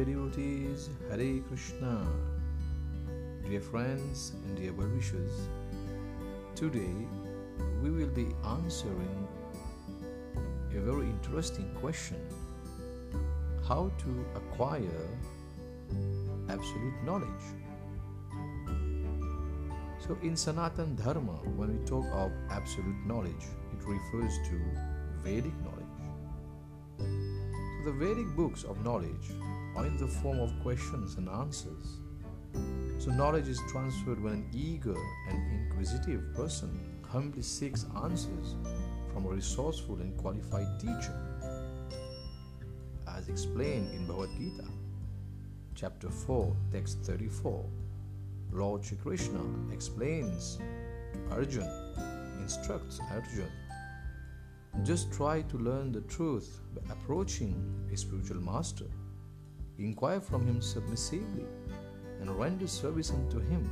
Dear devotees, Hare Krishna. Dear friends and dear well wishers, today we will be answering a very interesting question how to acquire absolute knowledge. So, in Sanatan Dharma, when we talk of absolute knowledge, it refers to Vedic knowledge. So, the Vedic books of knowledge are in the form of questions and answers. So, knowledge is transferred when an eager and inquisitive person humbly seeks answers from a resourceful and qualified teacher. As explained in Bhagavad Gita, chapter 4, text 34, Lord Shri Krishna explains to Arjun, instructs Arjun, just try to learn the truth by approaching a spiritual master. Inquire from him submissively and render service unto him.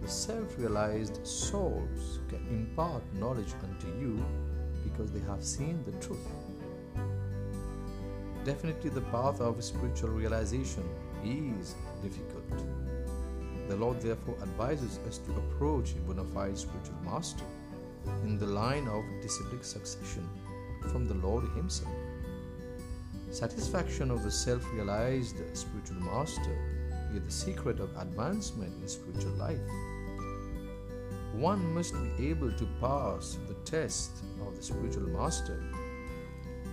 The self realized souls can impart knowledge unto you because they have seen the truth. Definitely, the path of spiritual realization is difficult. The Lord therefore advises us to approach a bona fide spiritual master in the line of disciplic succession from the Lord Himself. Satisfaction of the self realized spiritual master is the secret of advancement in spiritual life. One must be able to pass the test of the spiritual master,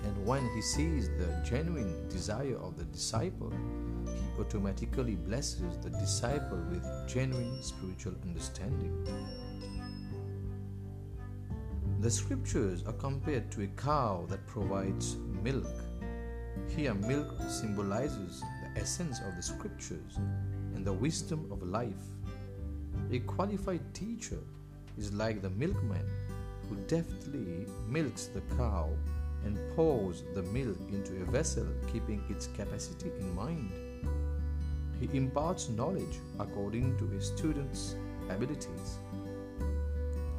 and when he sees the genuine desire of the disciple, he automatically blesses the disciple with genuine spiritual understanding. The scriptures are compared to a cow that provides milk. Here, milk symbolizes the essence of the scriptures and the wisdom of life. A qualified teacher is like the milkman who deftly milks the cow and pours the milk into a vessel, keeping its capacity in mind. He imparts knowledge according to a student's abilities.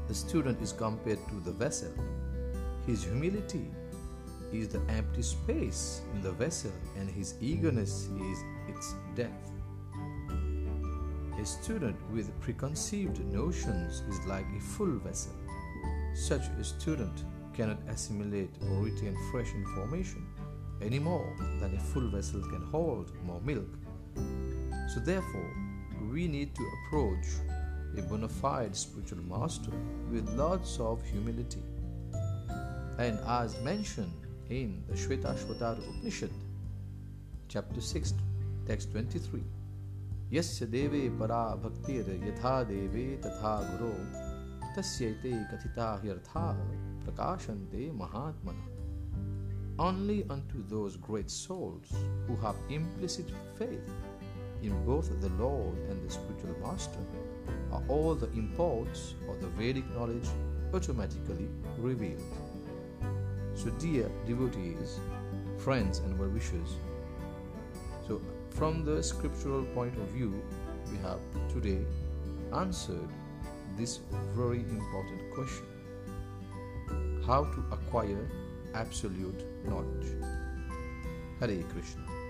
The student is compared to the vessel. His humility is the empty space in the vessel, and his eagerness is its depth. A student with preconceived notions is like a full vessel. Such a student cannot assimilate or retain fresh information any more than a full vessel can hold more milk. So, therefore, we need to approach a bona fide spiritual master with lots of humility. And as mentioned in the Shvetashvatara Upanishad, chapter 6, text 23. Yasya deve para bhaktir yatha deve tatha guru tasyaite kathita hirtha prakashante mahatmana. Only unto those great souls who have implicit faith in both the Lord and the spiritual master are all the imports of the Vedic knowledge automatically revealed. So, dear devotees, friends, and well wishers, so from the scriptural point of view, we have today answered this very important question how to acquire absolute knowledge. Hare Krishna.